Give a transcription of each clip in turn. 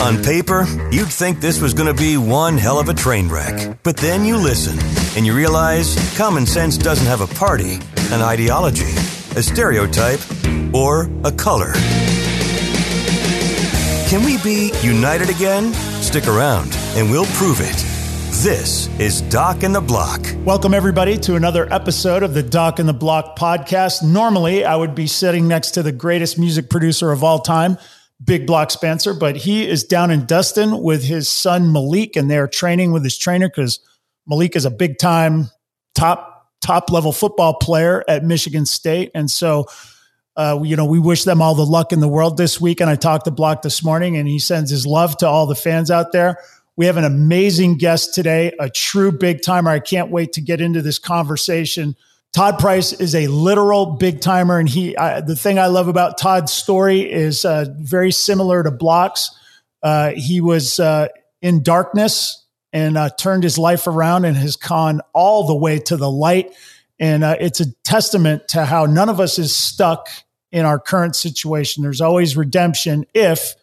On paper, you'd think this was going to be one hell of a train wreck. But then you listen and you realize common sense doesn't have a party, an ideology, a stereotype, or a color. Can we be united again? Stick around and we'll prove it. This is Doc and the Block. Welcome, everybody, to another episode of the Doc and the Block podcast. Normally, I would be sitting next to the greatest music producer of all time, Big Block Spencer, but he is down in Dustin with his son Malik, and they're training with his trainer because Malik is a big time top top level football player at Michigan State, and so. Uh, you know, we wish them all the luck in the world this week. And I talked to Block this morning, and he sends his love to all the fans out there. We have an amazing guest today, a true big timer. I can't wait to get into this conversation. Todd Price is a literal big timer, and he. I, the thing I love about Todd's story is uh, very similar to Block's. Uh, he was uh, in darkness and uh, turned his life around and has gone all the way to the light. And uh, it's a testament to how none of us is stuck in our current situation. There's always redemption if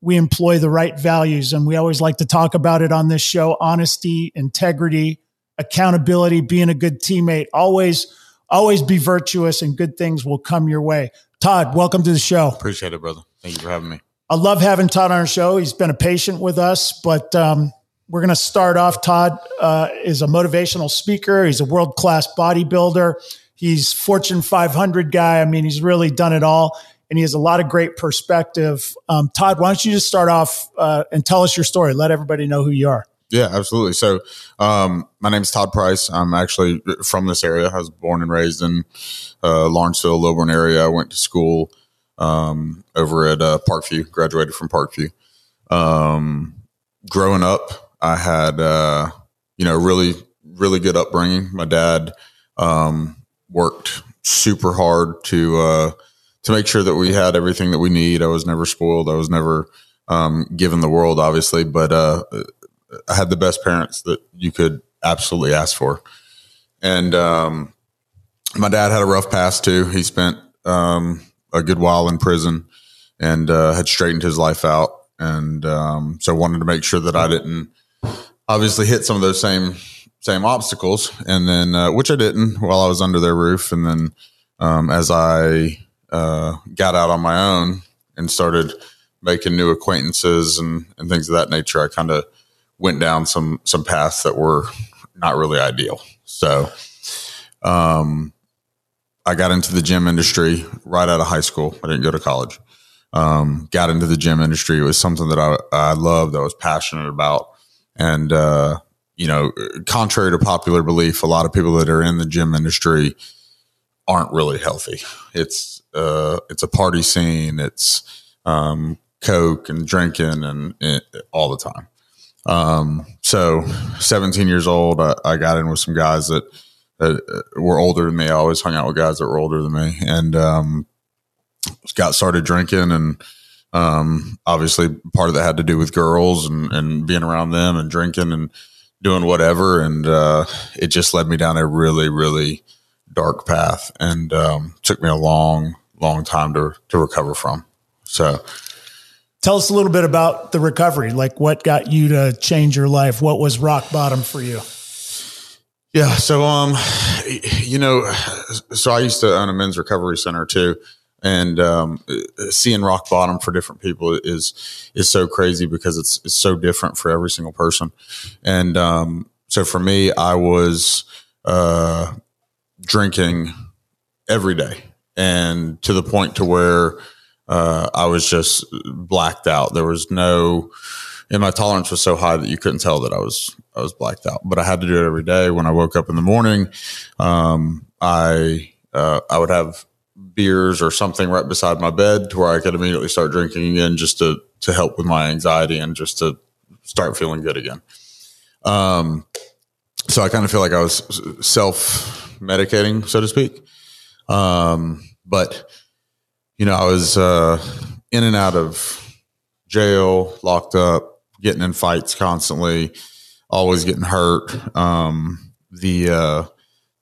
we employ the right values. And we always like to talk about it on this show honesty, integrity, accountability, being a good teammate. Always, always be virtuous and good things will come your way. Todd, welcome to the show. Appreciate it, brother. Thank you for having me. I love having Todd on our show. He's been a patient with us, but um, we're going to start off. Todd uh, is a motivational speaker. He's a world class bodybuilder. He's Fortune 500 guy. I mean, he's really done it all, and he has a lot of great perspective. Um, Todd, why don't you just start off uh, and tell us your story? Let everybody know who you are. Yeah, absolutely. So, um, my name is Todd Price. I'm actually from this area. I was born and raised in uh, Lawrenceville, Lilburn area. I went to school um, over at uh, Parkview. Graduated from Parkview. Um, growing up, I had uh, you know really really good upbringing. My dad um, worked super hard to uh, to make sure that we had everything that we need. I was never spoiled. I was never um, given the world, obviously, but uh, I had the best parents that you could absolutely ask for. And um, my dad had a rough past too. He spent um, a good while in prison and uh, had straightened his life out, and um, so wanted to make sure that I didn't obviously hit some of those same same obstacles, and then uh, which I didn't while I was under their roof, and then um, as I uh, got out on my own and started making new acquaintances and, and things of that nature, I kind of went down some some paths that were not really ideal. So, um, I got into the gym industry right out of high school. I didn't go to college. Um, got into the gym industry. It was something that I, I loved. I was passionate about, and uh, you know, contrary to popular belief, a lot of people that are in the gym industry aren't really healthy. It's uh, it's a party scene. It's um, coke and drinking and, and all the time. Um, so 17 years old, I, I, got in with some guys that, that were older than me. I always hung out with guys that were older than me and, um, got started drinking and, um, obviously part of that had to do with girls and, and being around them and drinking and doing whatever. And, uh, it just led me down a really, really dark path and, um, took me a long, long time to, to recover from. So, Tell us a little bit about the recovery. Like what got you to change your life? What was rock bottom for you? Yeah. So, um, you know, so I used to own a men's recovery center too. And, um, seeing rock bottom for different people is, is so crazy because it's, it's so different for every single person. And, um, so for me, I was, uh, drinking every day and to the point to where, uh, I was just blacked out. There was no, and my tolerance was so high that you couldn't tell that I was I was blacked out. But I had to do it every day. When I woke up in the morning, um, I uh, I would have beers or something right beside my bed to where I could immediately start drinking again just to to help with my anxiety and just to start feeling good again. Um, so I kind of feel like I was self medicating, so to speak. Um, but you know, I was uh, in and out of jail, locked up, getting in fights constantly, always getting hurt. Um, the uh,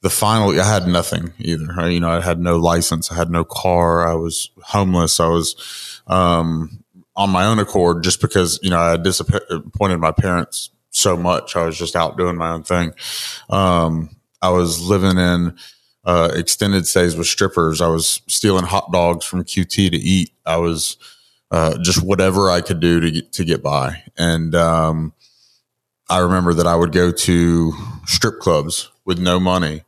the final, I had nothing either. You know, I had no license, I had no car, I was homeless, I was um, on my own accord just because you know I disappointed my parents so much. I was just out doing my own thing. Um, I was living in uh, extended stays with strippers. I was stealing hot dogs from QT to eat. I was uh, just whatever I could do to get, to get by. And um, I remember that I would go to strip clubs with no money,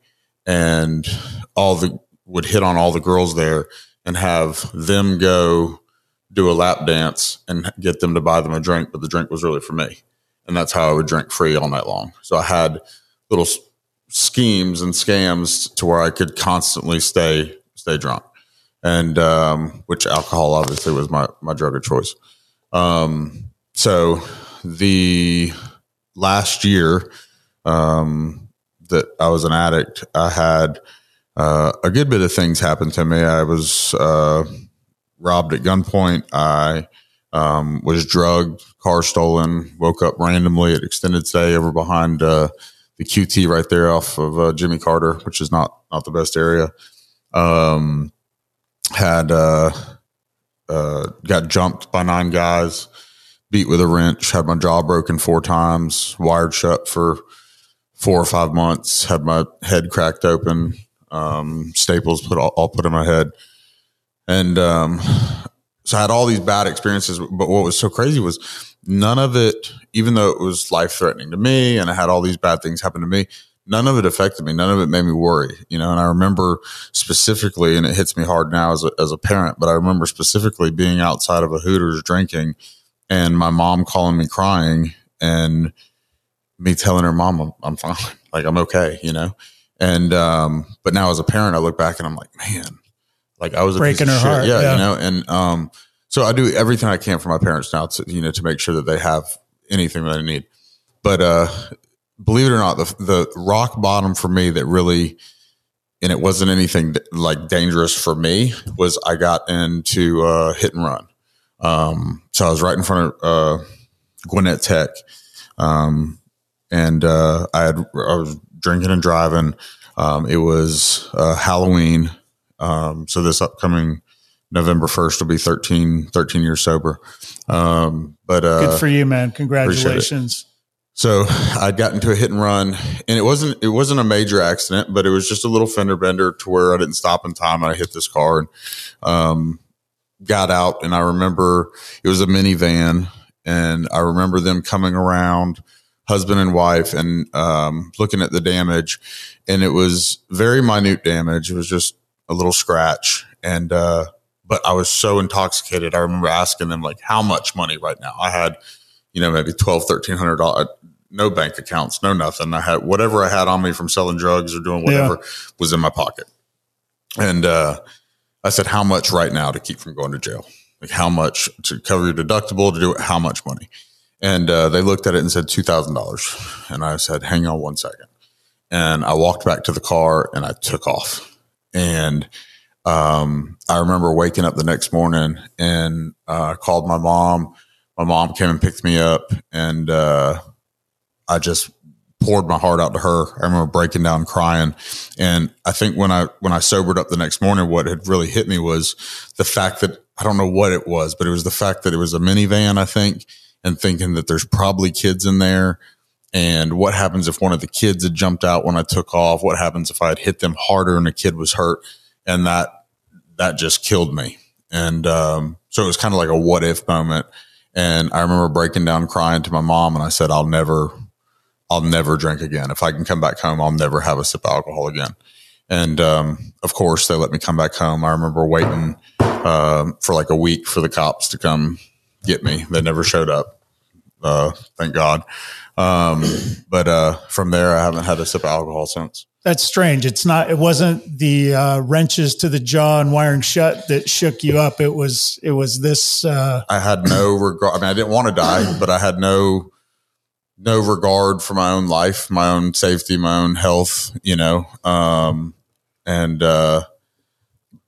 and all the would hit on all the girls there and have them go do a lap dance and get them to buy them a drink, but the drink was really for me and that's how I would drink free all night long. So I had little schemes and scams to where I could constantly stay stay drunk, and um, which alcohol obviously was my my drug of choice. Um, so the last year um, that I was an addict, I had uh, a good bit of things happen to me. I was uh, robbed at gunpoint. I um, was drugged, car stolen, woke up randomly at extended stay over behind uh, the QT right there off of uh, Jimmy Carter, which is not not the best area. Um, had uh, uh, got jumped by nine guys, beat with a wrench, had my jaw broken four times, wired shut for four or five months, had my head cracked open, um, staples put all, all, put in my head, and um, so I had all these bad experiences. But what was so crazy was none of it, even though it was life threatening to me and I had all these bad things happen to me, none of it affected me. None of it made me worry, you know. And I remember specifically, and it hits me hard now as a, as a parent, but I remember specifically being outside of a Hooters drinking and my mom calling me crying and me telling her, Mom, I'm, I'm fine. Like, I'm okay, you know. And, um, but now as a parent, I look back and I'm like, man, like I was breaking her heart. Yeah, yeah, you know, and um, so I do everything I can for my parents now to you know to make sure that they have anything that I need. But uh, believe it or not, the the rock bottom for me that really and it wasn't anything like dangerous for me was I got into uh, hit and run. Um, so I was right in front of uh, Gwinnett Tech, um, and uh, I had I was drinking and driving. Um, it was uh, Halloween um, so this upcoming November 1st will be 13, 13 years sober. Um, but, uh, good for you, man. Congratulations. So I'd gotten to a hit and run and it wasn't, it wasn't a major accident, but it was just a little fender bender to where I didn't stop in time and I hit this car and, um, got out and I remember it was a minivan and I remember them coming around husband and wife and, um, looking at the damage and it was very minute damage. It was just a little scratch. And, uh, but I was so intoxicated. I remember asking them like, how much money right now? I had, you know, maybe twelve, thirteen hundred dollars, no bank accounts, no nothing. I had whatever I had on me from selling drugs or doing whatever yeah. was in my pocket. And, uh, I said, how much right now to keep from going to jail? Like how much to cover your deductible to do it? How much money? And, uh, they looked at it and said $2,000. And I said, hang on one second. And I walked back to the car and I took off and um, I remember waking up the next morning and uh, called my mom. My mom came and picked me up, and uh, I just poured my heart out to her. I remember breaking down crying, and I think when I when I sobered up the next morning, what had really hit me was the fact that I don't know what it was, but it was the fact that it was a minivan. I think, and thinking that there's probably kids in there and what happens if one of the kids had jumped out when I took off? What happens if I had hit them harder and a kid was hurt? And that, that just killed me. And, um, so it was kind of like a what if moment. And I remember breaking down crying to my mom and I said, I'll never, I'll never drink again. If I can come back home, I'll never have a sip of alcohol again. And, um, of course they let me come back home. I remember waiting, uh, for like a week for the cops to come get me. They never showed up. Uh, thank God. Um, but uh, from there, I haven't had a sip of alcohol since. That's strange. It's not. It wasn't the uh, wrenches to the jaw and wiring shut that shook you up. It was. It was this. Uh, I had no regard. I mean, I didn't want to die, but I had no no regard for my own life, my own safety, my own health. You know, um, and uh,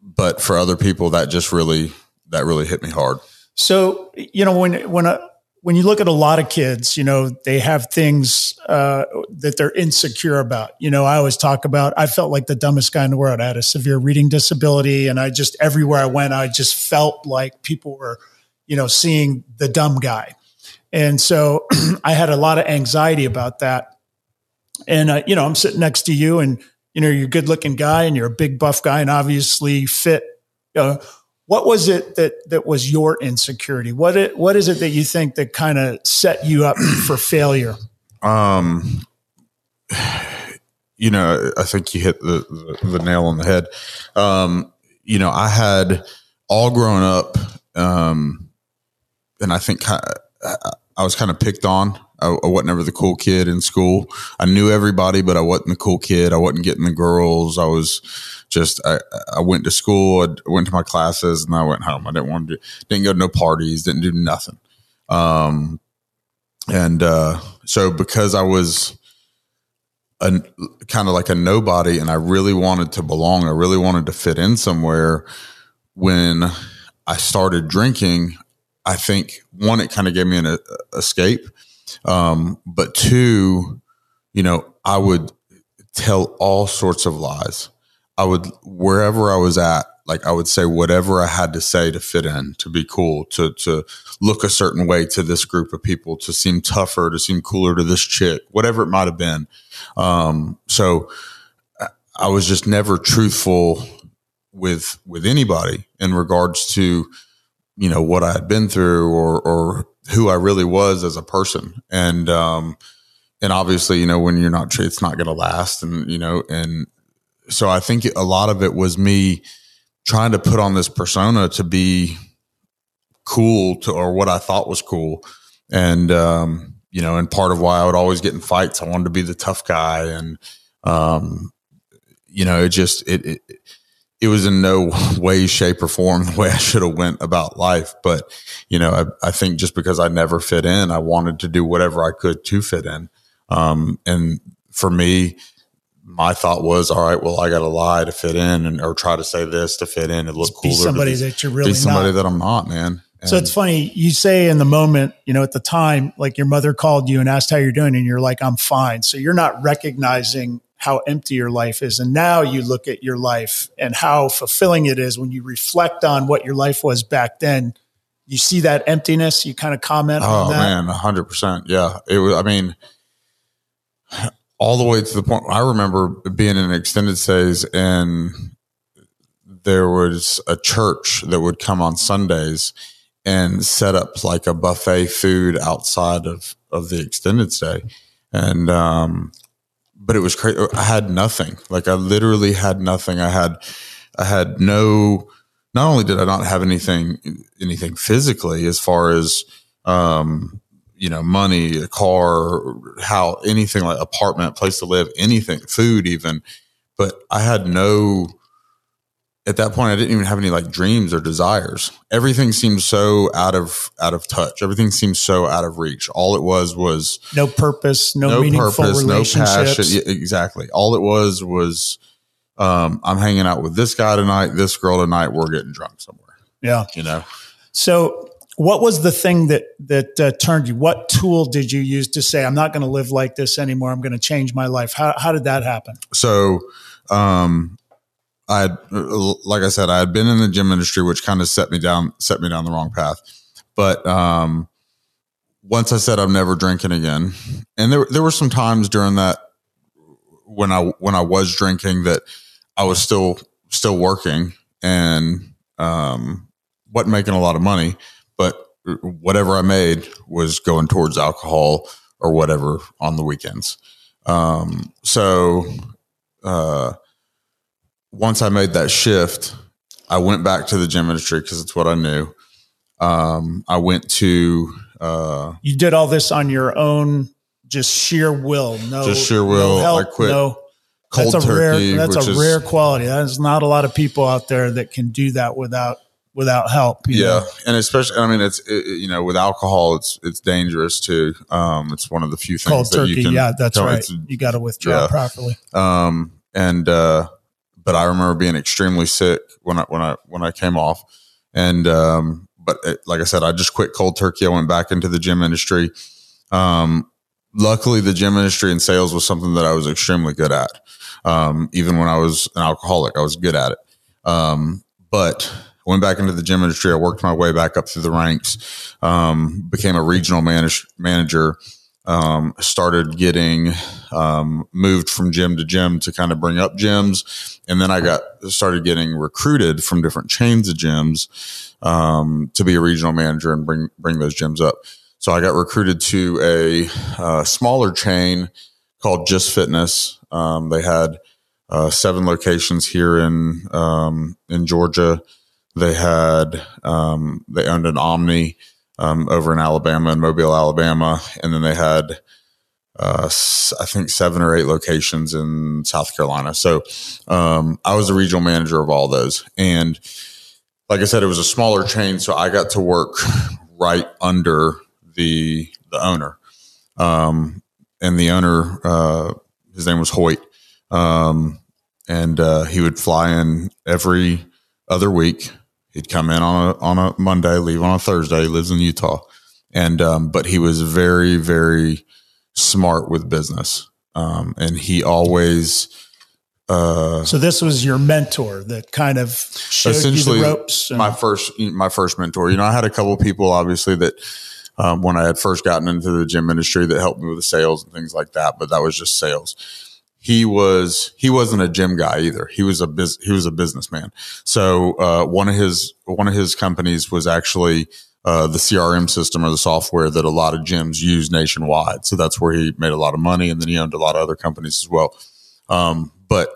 but for other people, that just really that really hit me hard. So you know when when a when you look at a lot of kids, you know, they have things uh, that they're insecure about. You know, I always talk about, I felt like the dumbest guy in the world. I had a severe reading disability, and I just, everywhere I went, I just felt like people were, you know, seeing the dumb guy. And so I had a lot of anxiety about that. And, uh, you know, I'm sitting next to you, and, you know, you're a good looking guy, and you're a big buff guy, and obviously fit. Uh, what was it that that was your insecurity? What it what is it that you think that kind of set you up for failure? Um, you know, I think you hit the the, the nail on the head. Um, you know, I had all grown up, um, and I think I, was kind of picked on. I, I wasn't ever the cool kid in school. I knew everybody, but I wasn't the cool kid. I wasn't getting the girls. I was just I, I went to school, I went to my classes, and I went home. I didn't want to do, didn't go to no parties, didn't do nothing. Um, and uh, so because I was a kind of like a nobody, and I really wanted to belong, I really wanted to fit in somewhere. When I started drinking, I think one, it kind of gave me an a, escape, um, but two, you know, I would tell all sorts of lies I would wherever I was at, like I would say whatever I had to say to fit in, to be cool, to to look a certain way to this group of people, to seem tougher, to seem cooler to this chick, whatever it might have been. Um, so I was just never truthful with with anybody in regards to you know what I had been through or or who I really was as a person, and um, and obviously you know when you're not it's not going to last, and you know and so I think a lot of it was me trying to put on this persona to be cool to or what I thought was cool. And um, you know, and part of why I would always get in fights, I wanted to be the tough guy and um, you know, it just it, it it was in no way, shape, or form the way I should have went about life. But you know, I, I, think just because I never fit in, I wanted to do whatever I could to fit in. Um, and for me, my thought was, all right, well, I got to lie to fit in, and or try to say this to fit in and look cooler. Be somebody be, that you're really be somebody not. that I'm not, man. And so it's funny you say in the moment, you know, at the time, like your mother called you and asked how you're doing, and you're like, I'm fine. So you're not recognizing how empty your life is, and now you look at your life and how fulfilling it is when you reflect on what your life was back then. You see that emptiness. You kind of comment oh, on that. man, hundred percent. Yeah, it was. I mean all the way to the point I remember being in extended stays and there was a church that would come on Sundays and set up like a buffet food outside of, of the extended stay. And, um, but it was crazy. I had nothing. Like I literally had nothing. I had, I had no, not only did I not have anything, anything physically as far as, um, you know, money, a car, how anything like apartment, place to live, anything, food, even. But I had no, at that point, I didn't even have any like dreams or desires. Everything seemed so out of out of touch. Everything seemed so out of reach. All it was was no purpose, no, no meaningful purpose, relationships. No passion. exactly. All it was was um, I'm hanging out with this guy tonight, this girl tonight. We're getting drunk somewhere. Yeah, you know. So what was the thing that that uh, turned you? What tool did you use to say, "I'm not going to live like this anymore. I'm going to change my life"? How how did that happen? So, um, I had, like I said, I had been in the gym industry, which kind of set me down set me down the wrong path. But um, once I said I'm never drinking again, and there there were some times during that when I when I was drinking that I was still still working and um, wasn't making a lot of money but whatever I made was going towards alcohol or whatever on the weekends. Um, so, uh, once I made that shift, I went back to the gym industry because it's what I knew. Um, I went to, uh, you did all this on your own, just sheer will, no, just sheer will. No help, I quit. No. cold that's a turkey. rare that's a is- rare quality. There's not a lot of people out there that can do that without without help. you Yeah, know? and especially, I mean, it's it, you know, with alcohol, it's it's dangerous too. Um, it's one of the few things cold that you turkey. can. Yeah, that's right. You got to withdraw yeah. properly. Um, and uh, but I remember being extremely sick when I when I when I came off, and um, but it, like I said, I just quit cold turkey. I went back into the gym industry. Um, luckily, the gym industry and sales was something that I was extremely good at. Um, even when I was an alcoholic, I was good at it. Um, but went back into the gym industry. I worked my way back up through the ranks. Um, became a regional manage, manager. Um, started getting um, moved from gym to gym to kind of bring up gyms, and then I got started getting recruited from different chains of gyms um, to be a regional manager and bring bring those gyms up. So I got recruited to a uh, smaller chain called Just Fitness. Um, they had uh, seven locations here in um, in Georgia. They had um, they owned an Omni um, over in Alabama and Mobile, Alabama, and then they had uh, I think seven or eight locations in South Carolina. So um, I was the regional manager of all those, and like I said, it was a smaller chain, so I got to work right under the the owner, um, and the owner uh, his name was Hoyt, um, and uh, he would fly in every other week. He'd come in on a on a Monday, leave on a Thursday. He lives in Utah, and um, but he was very very smart with business, um, and he always. Uh, So this was your mentor that kind of showed you the ropes. and- my first my first mentor you know i had a couple of people obviously that um, when i had first gotten into the gym industry that helped me with the sales and things like that but that was just sales he was he wasn't a gym guy either he was a he was a businessman so uh, one of his one of his companies was actually uh, the crm system or the software that a lot of gyms use nationwide so that's where he made a lot of money and then he owned a lot of other companies as well um, but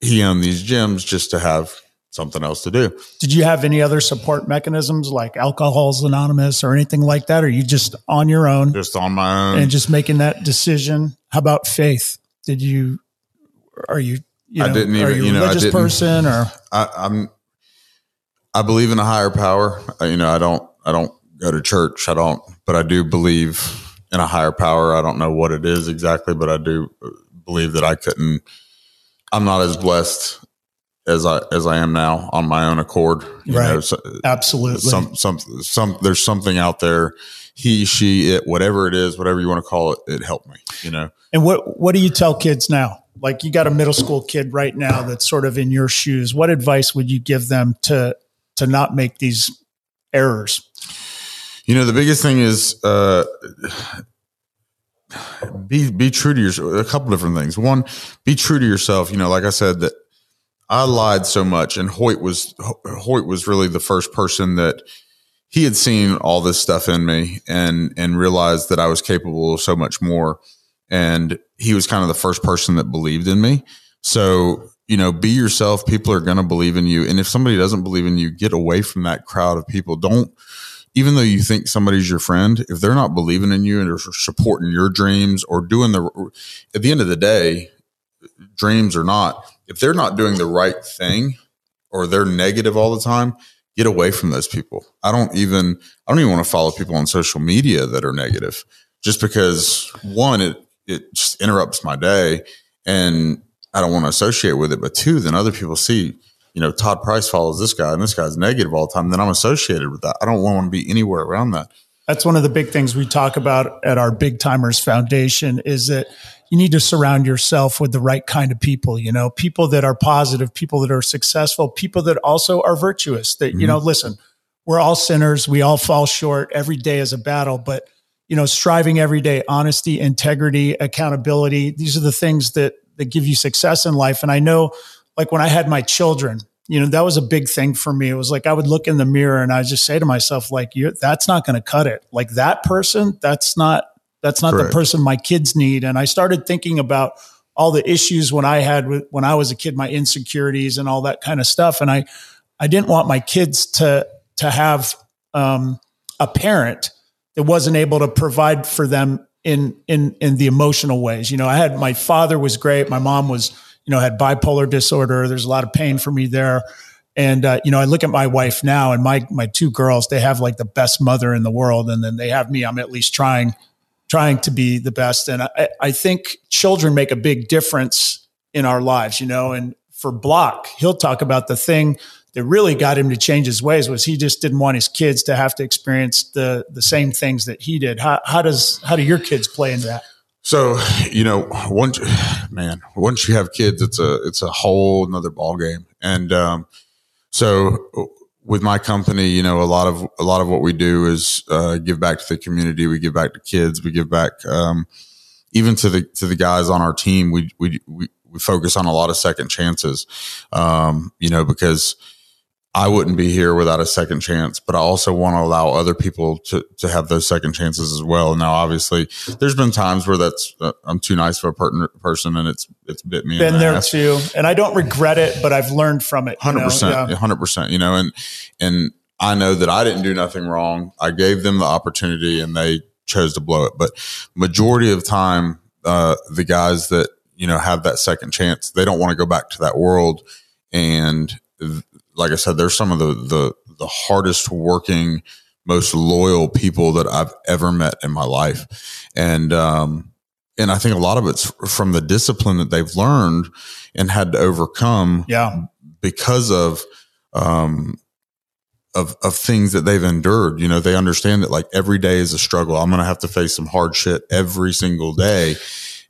he owned these gyms just to have something else to do Did you have any other support mechanisms like Alcoholics Anonymous or anything like that? Or you just on your own just on my own. and just making that decision? How about faith? Did you, are you, you I know, didn't are even- you a you know, I religious didn't- person or I, I'm, I believe in a higher power. I- You know, I don't, I don't go to church. I don't, but I do believe in a higher power. I don't know what it is exactly, but I do believe that I couldn't. I'm not as blessed as I as I am now on my own accord. You Right. know, so, uh, absolutely? some some some. There's something out there. He, she, it, whatever it is, whatever you want to call it, it helped me. You know. And what what do you tell kids now? Like you got a middle school kid right now that's sort of in your shoes. What advice would you give them to to not make these errors? You know, the biggest thing is uh, be be true to yourself. A couple different things. One, be true to yourself. You know, like I said, that I lied so much, and Hoyt was Hoyt was really the first person that he had seen all this stuff in me and and realized that I was capable of so much more. And he was kind of the first person that believed in me. So you know, be yourself. People are going to believe in you, and if somebody doesn't believe in you, get away from that crowd of people. Don't even though you think somebody's your friend, if they're not believing in you and are supporting your dreams or doing the, at the end of the day, dreams or not, if they're not doing the right thing or they're negative all the time, get away from those people. I don't even, I don't even want to follow people on social media that are negative just because one, it, it just interrupts my day and I don't want to associate with it. But two, then other people see, you know, Todd Price follows this guy and this guy's negative all the time, then I'm associated with that. I don't want to be anywhere around that. That's one of the big things we talk about at our Big Timers Foundation is that you need to surround yourself with the right kind of people, you know, people that are positive, people that are successful, people that also are virtuous that, you know, mm-hmm. listen, we're all sinners. We all fall short. Every day is a battle, but you know, striving every day, honesty, integrity, accountability. These are the things that, that give you success in life. And I know like when I had my children, you know, that was a big thing for me. It was like I would look in the mirror and I just say to myself, like, you that's not going to cut it. Like that person, that's not that's not Correct. the person my kids need. And I started thinking about all the issues when I had with, when I was a kid, my insecurities and all that kind of stuff. And I I didn't want my kids to to have um, a parent that wasn't able to provide for them in in in the emotional ways. You know, I had my father was great, my mom was you know, had bipolar disorder. There's a lot of pain for me there. And uh, you know, I look at my wife now, and my my two girls. They have like the best mother in the world, and then they have me. I'm at least trying trying to be the best. And I, I think children make a big difference in our lives. You know, and for Block, he'll talk about the thing that really got him to change his ways was he just didn't want his kids to have to experience the the same things that he did. How, how does how do your kids play into that? So you know, once man, once you have kids, it's a it's a whole another ball game, and um, so with my company, you know, a lot of a lot of what we do is uh, give back to the community. We give back to kids. We give back um, even to the to the guys on our team. We we we, we focus on a lot of second chances, um, you know, because I wouldn't be here without a second chance, but I also want to allow other people to, to have those second chances as well. Now, obviously, there's been times where that's uh, I'm too nice of a per- person, and it's it's bit me. Been the there ass. too, and I don't regret it, but I've learned from it. Hundred percent, hundred percent. You know, and and I know that I didn't do nothing wrong. I gave them the opportunity, and they chose to blow it. But majority of time, uh, the guys that you know have that second chance, they don't want to go back to that world, and like I said, they're some of the the the hardest working, most loyal people that I've ever met in my life, and um, and I think a lot of it's from the discipline that they've learned and had to overcome, yeah, because of um of of things that they've endured. You know, they understand that like every day is a struggle. I'm going to have to face some hard shit every single day,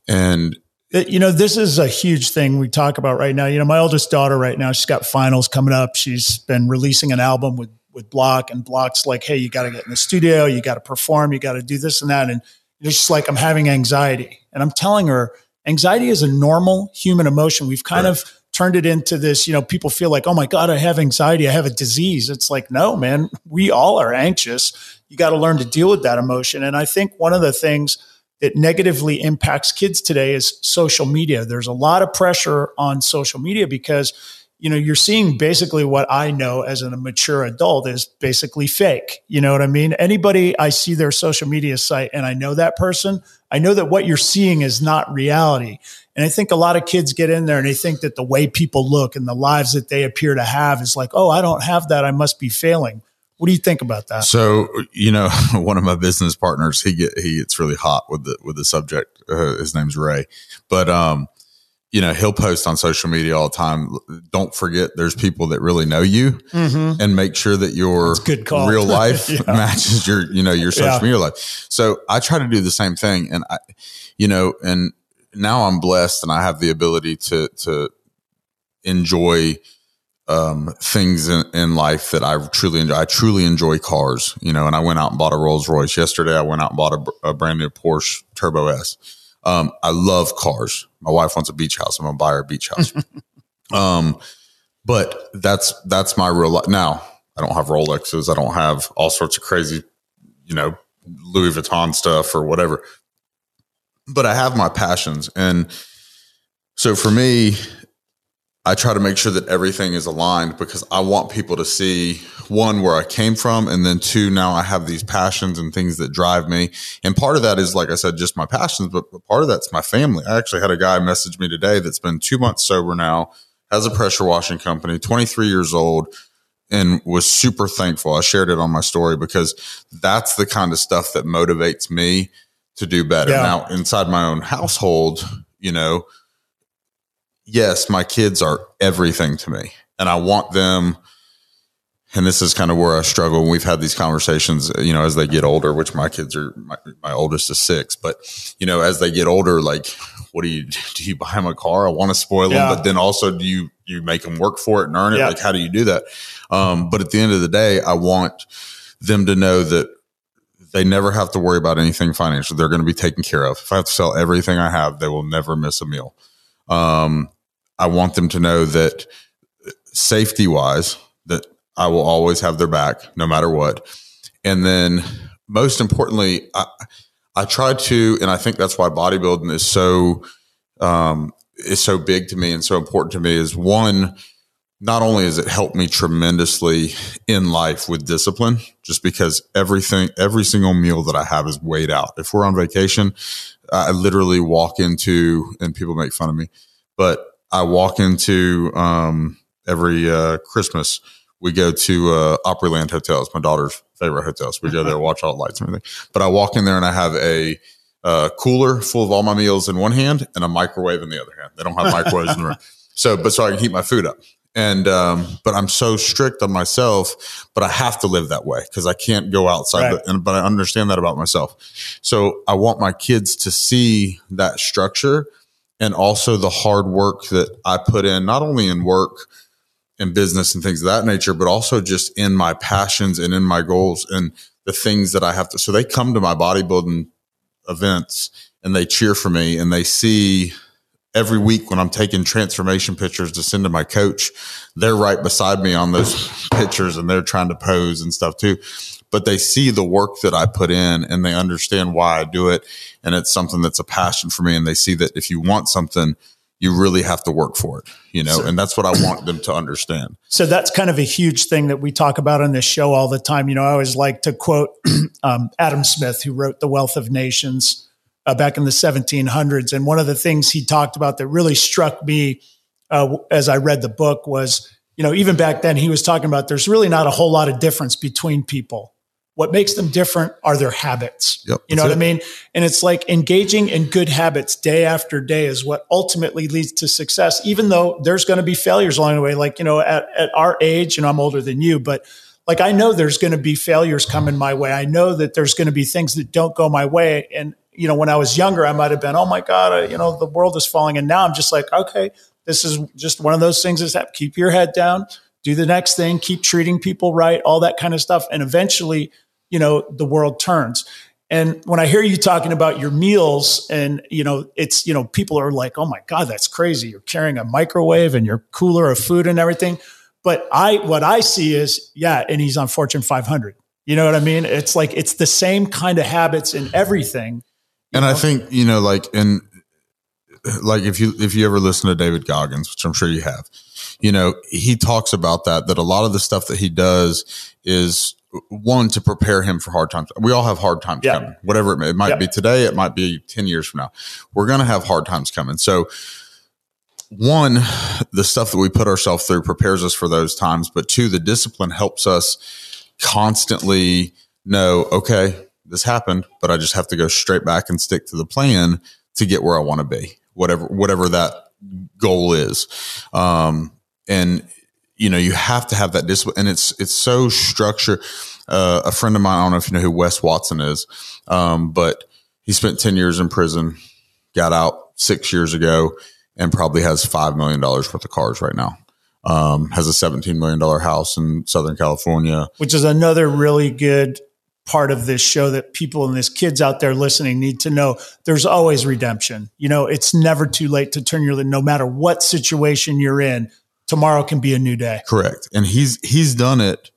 and you know, this is a huge thing we talk about right now. You know, my oldest daughter right now, she's got finals coming up. She's been releasing an album with with Block, and Block's like, "Hey, you got to get in the studio, you got to perform, you got to do this and that." And it's just like I'm having anxiety, and I'm telling her, anxiety is a normal human emotion. We've kind right. of turned it into this. You know, people feel like, "Oh my god, I have anxiety, I have a disease." It's like, no, man, we all are anxious. You got to learn to deal with that emotion, and I think one of the things that negatively impacts kids today is social media. There's a lot of pressure on social media because you know you're seeing basically what I know as a mature adult is basically fake. You know what I mean? Anybody I see their social media site and I know that person, I know that what you're seeing is not reality. And I think a lot of kids get in there and they think that the way people look and the lives that they appear to have is like, "Oh, I don't have that. I must be failing." What do you think about that? So, you know, one of my business partners, he get he gets really hot with the with the subject. Uh, his name's Ray, but um, you know, he'll post on social media all the time. Don't forget, there's people that really know you, mm-hmm. and make sure that your good call. real life yeah. matches your you know your social yeah. media life. So I try to do the same thing, and I, you know, and now I'm blessed, and I have the ability to to enjoy um, things in, in, life that I truly enjoy. I truly enjoy cars, you know, and I went out and bought a Rolls Royce yesterday. I went out and bought a, a brand new Porsche Turbo S. Um, I love cars. My wife wants a beach house. I'm gonna buy her a beach house. um, but that's that's my real life. Now I don't have Rolexes. I don't have all sorts of crazy, you know, Louis Vuitton stuff or whatever. But I have my passions, and so for me, I try to make sure that everything is aligned because I want people to see one, where I came from. And then two, now I have these passions and things that drive me. And part of that is, like I said, just my passions, but part of that's my family. I actually had a guy message me today that's been two months sober now, has a pressure washing company, 23 years old, and was super thankful. I shared it on my story because that's the kind of stuff that motivates me to do better. Yeah. Now, inside my own household, you know, yes, my kids are everything to me and I want them. And this is kind of where I struggle. And we've had these conversations, you know, as they get older, which my kids are, my, my oldest is six, but you know, as they get older, like, what do you, do you buy them a car? I want to spoil yeah. them, but then also do you, you make them work for it and earn it? Yeah. Like, how do you do that? Um, but at the end of the day, I want them to know that they never have to worry about anything financial. They're going to be taken care of. If I have to sell everything I have, they will never miss a meal. Um, I want them to know that safety wise, that I will always have their back no matter what. And then most importantly, I, I try to, and I think that's why bodybuilding is so, um, is so big to me and so important to me is one, not only has it helped me tremendously in life with discipline, just because everything, every single meal that I have is weighed out. If we're on vacation, I literally walk into, and people make fun of me, but I walk into um, every uh, Christmas. We go to uh, Opryland hotels, my daughter's favorite hotels. We go there, watch all the lights and everything. But I walk in there and I have a uh, cooler full of all my meals in one hand and a microwave in the other hand. They don't have microwaves in the room. So, but so I can heat my food up. And, um, but I'm so strict on myself, but I have to live that way because I can't go outside. Right. The, and, but I understand that about myself. So I want my kids to see that structure and also the hard work that I put in, not only in work and business and things of that nature, but also just in my passions and in my goals and the things that I have to. So they come to my bodybuilding events and they cheer for me and they see every week when I'm taking transformation pictures to send to my coach, they're right beside me on those pictures and they're trying to pose and stuff too. But they see the work that I put in and they understand why I do it. And it's something that's a passion for me. And they see that if you want something, you really have to work for it, you know, and that's what I want them to understand. So that's kind of a huge thing that we talk about on this show all the time. You know, I always like to quote um, Adam Smith, who wrote The Wealth of Nations uh, back in the 1700s. And one of the things he talked about that really struck me uh, as I read the book was, you know, even back then he was talking about there's really not a whole lot of difference between people. What makes them different are their habits. Yep, you know that's what I mean? And it's like engaging in good habits day after day is what ultimately leads to success, even though there's going to be failures along the way. Like, you know, at, at our age, and I'm older than you, but like I know there's going to be failures coming my way. I know that there's going to be things that don't go my way. And, you know, when I was younger, I might have been, oh my God, I, you know, the world is falling. And now I'm just like, okay, this is just one of those things that have, keep your head down, do the next thing, keep treating people right, all that kind of stuff. And eventually, you know, the world turns. And when I hear you talking about your meals and, you know, it's, you know, people are like, oh my God, that's crazy. You're carrying a microwave and your cooler of food and everything. But I, what I see is, yeah, and he's on Fortune 500. You know what I mean? It's like, it's the same kind of habits in everything. And I think, you know, like, in like if you, if you ever listen to David Goggins, which I'm sure you have, you know, he talks about that, that a lot of the stuff that he does is one to prepare him for hard times. We all have hard times Yeah. coming, whatever it may, it might Yeah. be today. It might be 10 years from now. We're going to have hard times coming. So one, the stuff that we put ourselves through prepares us for those times, but two, the discipline helps us constantly know, okay, this happened, but I just have to go straight back and stick to the plan to get where I want to be, whatever, whatever that goal is. Um, and you know, you have to have that discipline and it's, it's so structured. Uh, a friend of mine, I don't know if you know who Wes Watson is. Um, but he spent 10 years in prison, got out six years ago and probably has $5 million worth of cars right now. Um, has a $17 million house in Southern California. which is another really good part of this show that people and these kids out there listening need to know there's always redemption you know it's never too late to turn your no matter what situation you're in tomorrow can be a new day Correct. And he's he's done it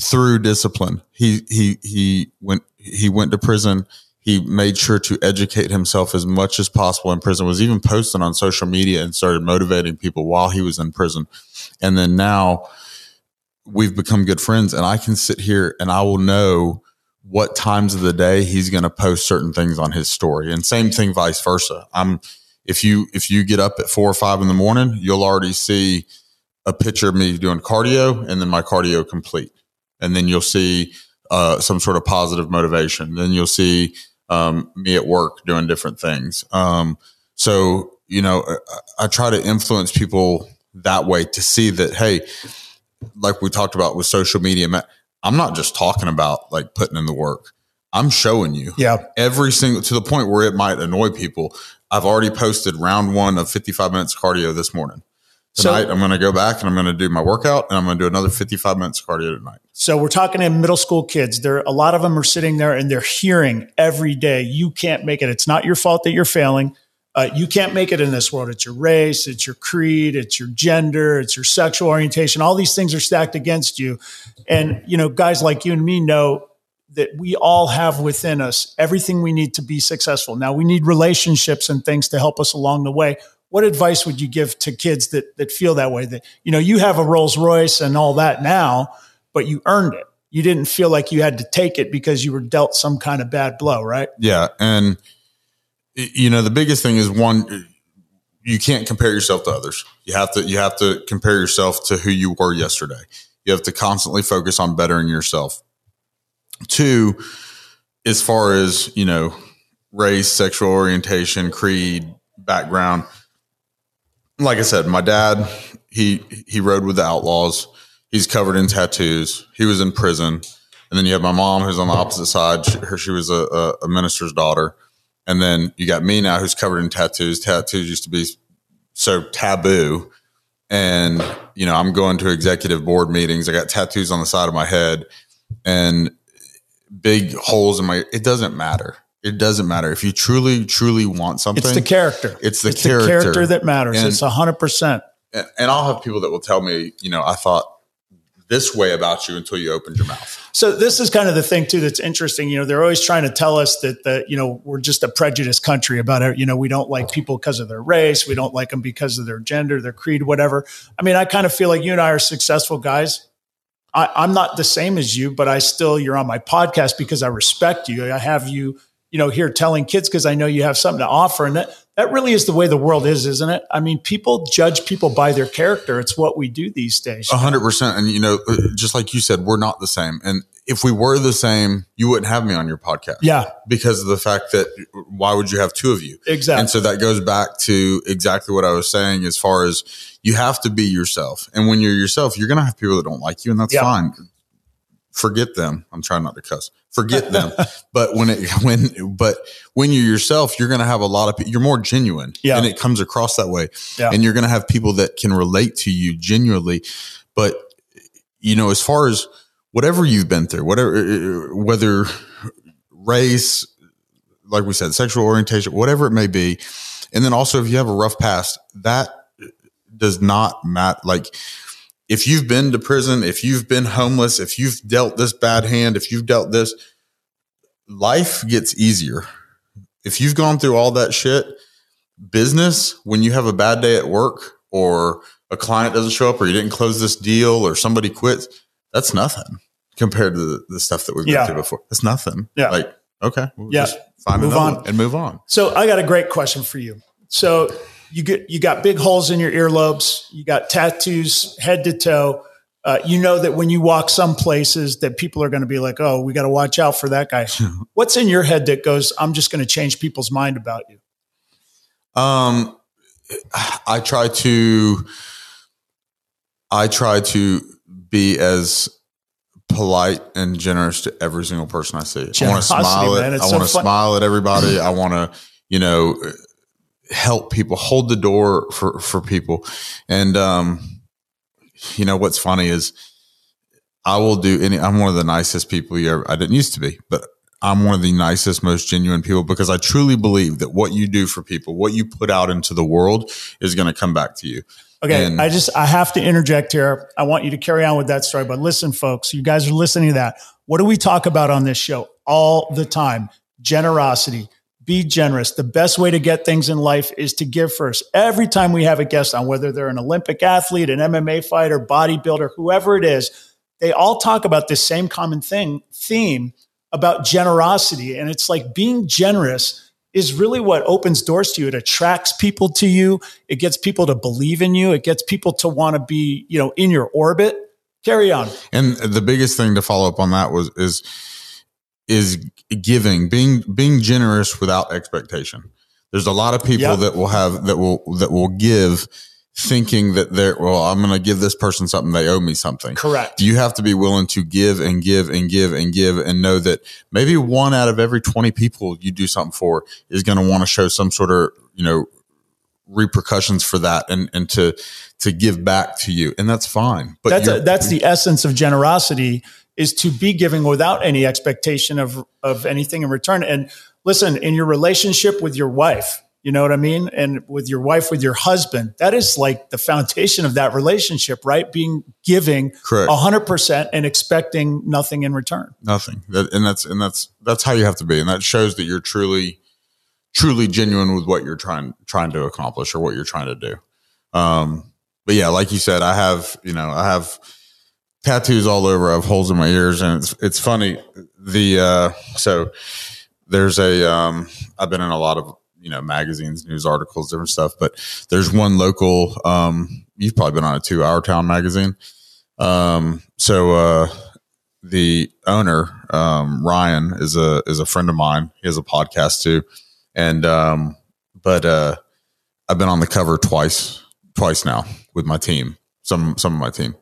through discipline. He he he went he went to prison. He made sure to educate himself as much as possible in prison. Was even posting on social media and started motivating people while he was in prison. And then now we've become good friends and I can sit here and I will know what times of the day he's going to post certain things on his story and same thing vice versa. I'm if you if you get up at four or five in the morning, you'll already see a picture of me doing cardio and then my cardio complete. And then you'll see uh, some sort of positive motivation. Then you'll see um, me at work doing different things. Um, so, you know, I, I try to influence people that way to see that, hey, like we talked about with social media, I'm not just talking about like putting in the work. I'm showing you. Yeah. Every single to the point where it might annoy people. I've already posted round one of 55 minutes cardio this morning. So- Tonight, I'm going to go back and I'm going to do my workout and I'm going to do another 55 minutes cardio tonight. so we're talking to middle school kids. There a lot of them are sitting there and they're hearing every day you can't make it. It's not your fault that you're failing. Uh, you can't make it in this world. It's your race it's your creed it's your gender it's your sexual orientation. All these things are stacked against you. And you know guys like you and me know that we all have within us everything we need to be successful now we need relationships and things to help us along the way what advice would you give to kids that that feel that way that you know you have a rolls royce and all that now but you earned it you didn't feel like you had to take it because you were dealt some kind of bad blow right Yeah. And, you know, the biggest thing is one, you can't compare yourself to others. You have to you have to compare yourself to who you were yesterday. You have to constantly focus on bettering yourself. Two, as far as, you know, race, sexual orientation, creed, background, like I said, my dad, he he rode with the outlaws. He's covered in tattoos. He was in prison. And then you have my mom, who's on the opposite side. She, her, she was a, a minister's daughter. And then you got me now, who's covered in tattoos. Tattoos used to be so taboo. And, you know, I'm going to executive board meetings. I got tattoos on the side of my head and big holes in my, it doesn't matter. It doesn't matter. If you truly, truly want something, It's the character. It's the it's character. the character that matters. And- it's hundred percent. and, and I'll have people that will tell me, you know, I thought this way about you until you opened your mouth. So this is kind of the thing too that's interesting. You know, they're always trying to tell us that the you know we're just a prejudiced country about it. You know, we don't like people because of their race. We don't like them because of their gender, their creed, whatever. I mean, I kind of feel like you and I are successful guys. I, I'm not the same as you, but I still you're on my podcast because I respect you. I have you, you know, here telling kids because I know you have something to offer, and that that really is the way the world is, isn't it? I mean, people judge people by their character. It's what we do these days. A hundred percent. And you know, uh, just like you said, we're not the same. And if we were the same, you wouldn't have me on your podcast. Yeah, Because of the fact that why would you have two of you? exactly. And so that goes back to exactly what I was saying as far as you have to be yourself. And when you're yourself, you're going to have people that don't like you, and that's Yeah. fine. Forget them. I'm trying not to cuss. Forget them. but when it, when, but when you're yourself, you're going to have a lot of, you're more genuine Yeah. and it comes across that way. Yeah. And you're going to have people that can relate to you genuinely. But, you know, as far as whatever you've been through, whatever, uh, uh, whether race, like we said, sexual orientation, whatever it may be. And then also, if you have a rough past, that uh, does not matter. Like, if you've been to prison, if you've been homeless, if you've dealt this bad hand, if you've dealt this, life gets easier. If you've gone through all that shit, business, when you have a bad day at work or a client doesn't show up or you didn't close this deal or somebody quits, that's nothing compared to the, the stuff that we've been Yeah. through before. That's nothing. Yeah. Like, okay. we'll Yeah. just Find Move on. and move on. So I got a great question for you. So you get you got big holes in your earlobes. You got tattoos head to toe. Uh, you know that when you walk some places that people are going to be like, "Oh, we got to watch out for that guy." What's in your head that goes, "I'm just going to change people's mind about you"? Um, I try to, I try to be as polite and generous to every single person I see. I want to smile man. at, I so want to fun. smile at everybody. I want to, you know, help people, hold the door for for people, and um, you know what's funny is I will do any. I'm one of the nicest people you ever. I didn't used to be, but I'm one of the nicest, most genuine people because I truly believe that what you do for people, what you put out into the world, is going to come back to you. Okay, And- I just I have to interject here. I want you to carry on with that story, but listen, folks, you guys are listening to that. What do we talk about on this show all the time? Generosity. Be generous. The best way to get things in life is to give first. Every time we have a guest on, whether they're an Olympic athlete, an MMA fighter, bodybuilder, whoever it is, they all talk about this same common thing theme about generosity. And it's like being generous is really what opens doors to you. It attracts people to you. It gets people to believe in you. It gets people to want to be, you know, in your orbit. Carry on. And the biggest thing to follow up on that was is is giving, being being generous without expectation. There's a lot of people Yep. that will have that will that will give thinking that they're well, I'm going to give this person something they owe me something. Correct. You have to be willing to give and give and give and give and know that maybe one out of every 20 people you do something for is going to want to show some sort of, you know, repercussions for that and, and to, to give back to you. And that's fine. But that's a, that's the essence of generosity is to be giving without any expectation of of anything in return. And listen, in your relationship with your wife, you know what I mean, and with your wife, with your husband, that is like the foundation of that relationship, right? Being giving Correct. hundred percent and expecting nothing in return. nothing. That, and that's and that's that's how you have to be. And that shows that you're truly truly genuine with what you're trying trying to accomplish or what you're trying to do. Um but yeah like you said i have you know i have tattoos all over. I have holes in my ears. And it's it's funny. The uh so there's a um i've been in a lot of you know magazines, news articles, different stuff. But there's one local. Um, you've probably been on it too, Our Town magazine. Um, so uh, the owner um, Ryan is a is a friend of mine. He has a podcast too, and um, but uh, I've been on the cover twice twice now with my team, some some of my team,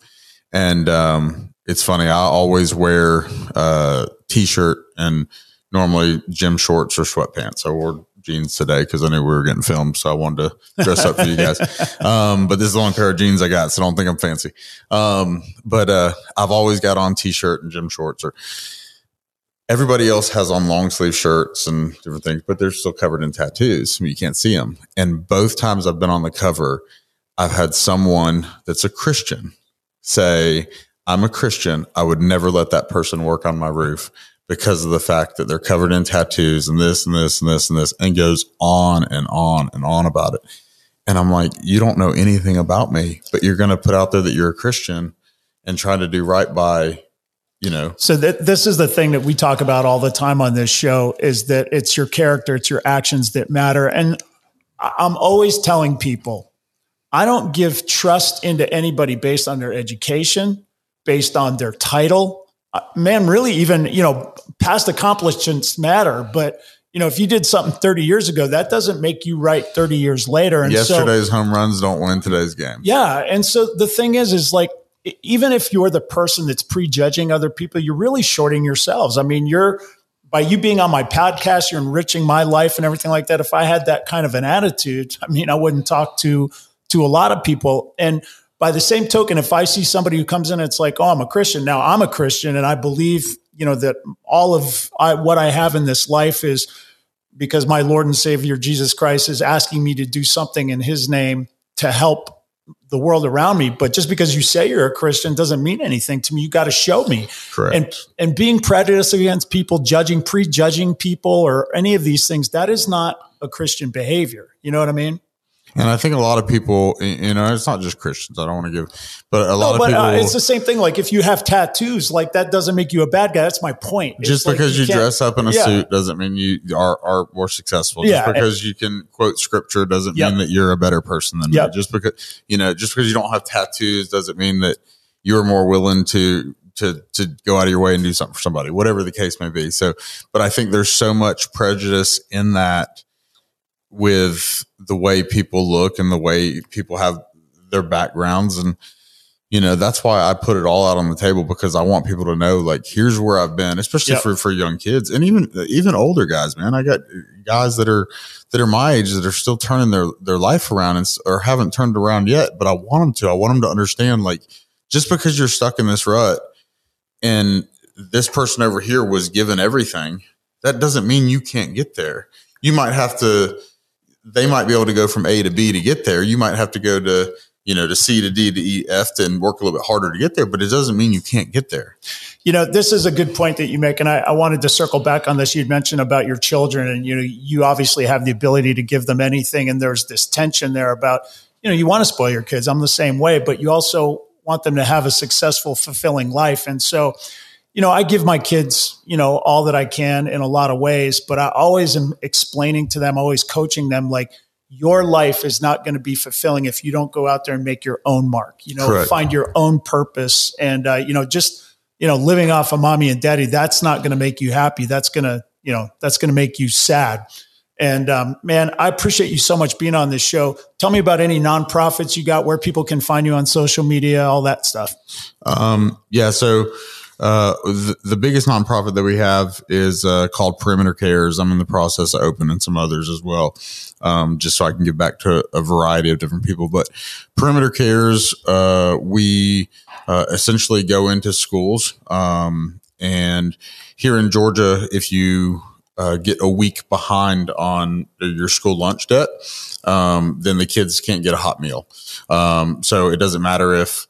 and um, it's funny. I always wear a t-shirt and normally gym shorts or sweatpants. I wore jeans today because I knew we were getting filmed, so I wanted to dress up for you guys. Um, but this is the only pair of jeans I got, so I don't think I'm fancy. Um, but uh, I've always got on t-shirt and gym shorts or everybody else has on long sleeve shirts and different things, but they're still covered in tattoos. You can't see them. And both times I've been on the cover, I've had someone that's a Christian say, I'm a Christian. I would never let that person work on my roof because of the fact that they're covered in tattoos and this and this and this and this and goes on and on and on about it. And I'm like, you don't know anything about me, but you're going to put out there that you're a Christian and try to do right by you know so that this is the thing that we talk about all the time on this show is that it's your character it's your actions that matter and i'm always telling people i don't give trust into anybody based on their education based on their title Uh, man really even you know past accomplishments matter but you know if you did something 30 years ago that doesn't make you right 30 years later and yesterday's so, home runs don't win today's game yeah and so the thing is is like even if you're the person that's prejudging other people, you're really shorting yourselves. I mean, you're by you being on my podcast, you're enriching my life and everything like that. If I had that kind of an attitude, I mean, I wouldn't talk to to a lot of people. And by the same token, if I see somebody who comes in, it's like, oh, I'm a Christian. Now I'm a Christian, and I believe, you know, that all of I, what I have in this life is because my Lord and Savior Jesus Christ is asking me to do something in His name to help the world around me. But just because you say you're a Christian doesn't mean anything to me. You got to show me. Correct. And and being prejudiced against people, judging, prejudging people, or any of these things, that is not a Christian behavior. You know what I mean? And I think a lot of people, you know, it's not just Christians. I don't want to give, but a lot no, but, of people. Uh, it's the same thing. Like if you have tattoos, like that doesn't make you a bad guy. That's my point. Just because like you, you dress up in a yeah. suit doesn't mean you are, are more successful. Just yeah, because and, you can quote scripture doesn't yep. mean that you're a better person than yep. me. Just because, you know, just because you don't have tattoos doesn't mean that you're more willing to to to go out of your way and do something for somebody, whatever the case may be. So, but I think there's so much prejudice in that with the way people look and the way people have their backgrounds. And you know that's why i put it all out on the table because i want people to know like here's where i've been especially yep. for for young kids and even even older guys man. I got guys that are that are my age that are still turning their their life around and or haven't turned around yet but i want them to. I want them to understand like just because you're stuck in this rut and this person over here was given everything that doesn't mean you can't get there. You might have to they might be able to go from A to B to get there. You might have to go to, you know, to C to D to E, F and work a little bit harder to get there, but it doesn't mean you can't get there. You know, this is a good point that you make. And I, I wanted to circle back on this. You'd mentioned about your children and, you know, you obviously have the ability to give them anything. And there's this tension there about, you know, you want to spoil your kids. I'm the same way, but you also want them to have a successful, fulfilling life. And so, you know, I give my kids, you know, all that I can in a lot of ways, but I always am explaining to them, always coaching them like your life is not going to be fulfilling if you don't go out there and make your own mark, you know, Correct. find your own purpose and, uh, you know, just, you know, living off of mommy and daddy, that's not going to make you happy. That's going to, you know, that's going to make you sad. And um, man, I appreciate you so much being on this show. Tell me about any nonprofits you got, where people can find you on social media, all that stuff. Um, yeah. So, uh, the, the, biggest nonprofit that we have is uh, called Perimeter Cares. I'm in the process of opening some others as well, um, just so I can give back to a variety of different people. But Perimeter Cares, uh, we uh, essentially go into schools. Um, and here in Georgia, if you uh, get a week behind on your school lunch debt, um, then the kids can't get a hot meal. Um, so it doesn't matter if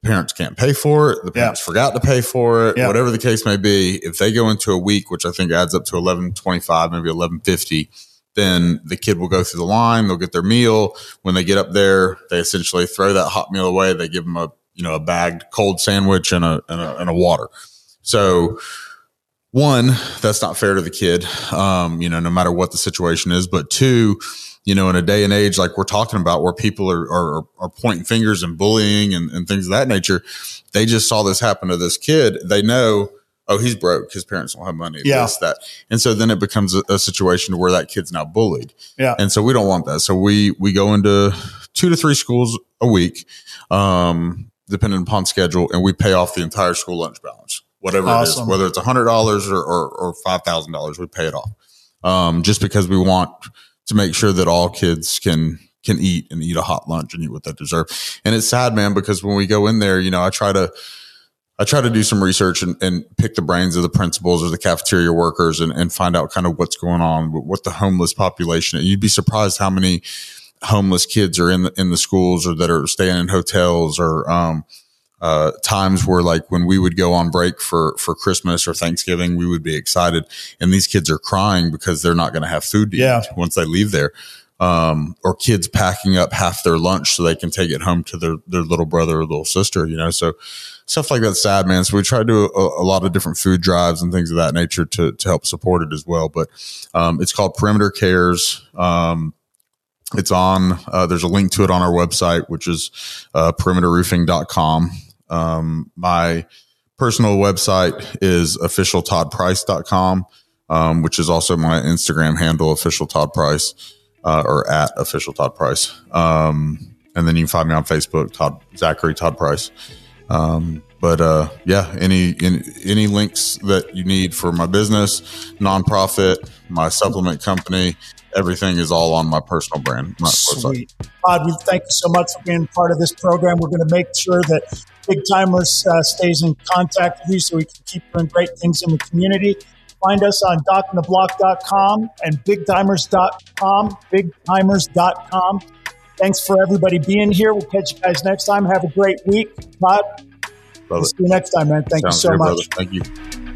the parents can't pay for it. The parents yeah. forgot to pay for it. Yeah. Whatever the case may be, if they go into a week, which I think adds up to eleven twenty five, maybe eleven fifty, then the kid will go through the line. They'll get their meal. When they get up there, they essentially throw that hot meal away. They give them a you know a bagged cold sandwich and a and a, and a water. So one, that's not fair to the kid, um, you know, no matter what the situation is. But two, you know, in a day and age like we're talking about where people are, are, are pointing fingers and bullying and, and things of that nature, they just saw this happen to this kid. They know, oh, he's broke. His parents don't have money. Yeah. This, that. And so then it becomes a, a situation where that kid's now bullied. Yeah. And so we don't want that. So we, we go into two to three schools a week, um, depending upon schedule, and we pay off the entire school lunch balance, whatever Awesome. it is, whether it's a hundred dollars or, or, or $5,000, we pay it off. Um, just because we want to make sure that all kids can, can eat and eat a hot lunch and eat what they deserve. And it's sad, man, because when we go in there, you know, I try to, I try to do some research and, and pick the brains of the principals or the cafeteria workers and, and find out kind of what's going on, what the homeless population. You'd be surprised how many homeless kids are in the, in the schools or that are staying in hotels or, um, uh, times where like when we would go on break for, for Christmas or Thanksgiving, we would be excited and these kids are crying because they're not going to have food to Yeah. eat once they leave there. Um, or kids packing up half their lunch so they can take it home to their, their little brother or little sister, you know? So stuff like that's sad, man. So we try to do a, a lot of different food drives and things of that nature to, to help support it as well. But, um, it's called Perimeter Cares. Um, it's on, uh, there's a link to it on our website, which is, uh, perimeterroofing.com. Um, my personal website is officialtoddprice.com, um, which is also my Instagram handle, official Todd Price, uh, or at official Todd Price. Um, and then you can find me on Facebook, Todd, Zachary Todd Price. Um, but, uh, yeah, any, any, any links that you need for my business, nonprofit, my supplement company, everything is all on my personal brand. My. Sweet. Todd, we thank you so much for being part of this program. We're going to make sure that Big Timers uh, stays in contact with you so we can keep doing great things in the community. Find us on dockintheblock.com and bigtimers.com, bigtimers.com. Thanks for everybody being here. We'll catch you guys next time. Have a great week. Todd, see you next time, man. Thank Sounds you so much. brother. Thank you.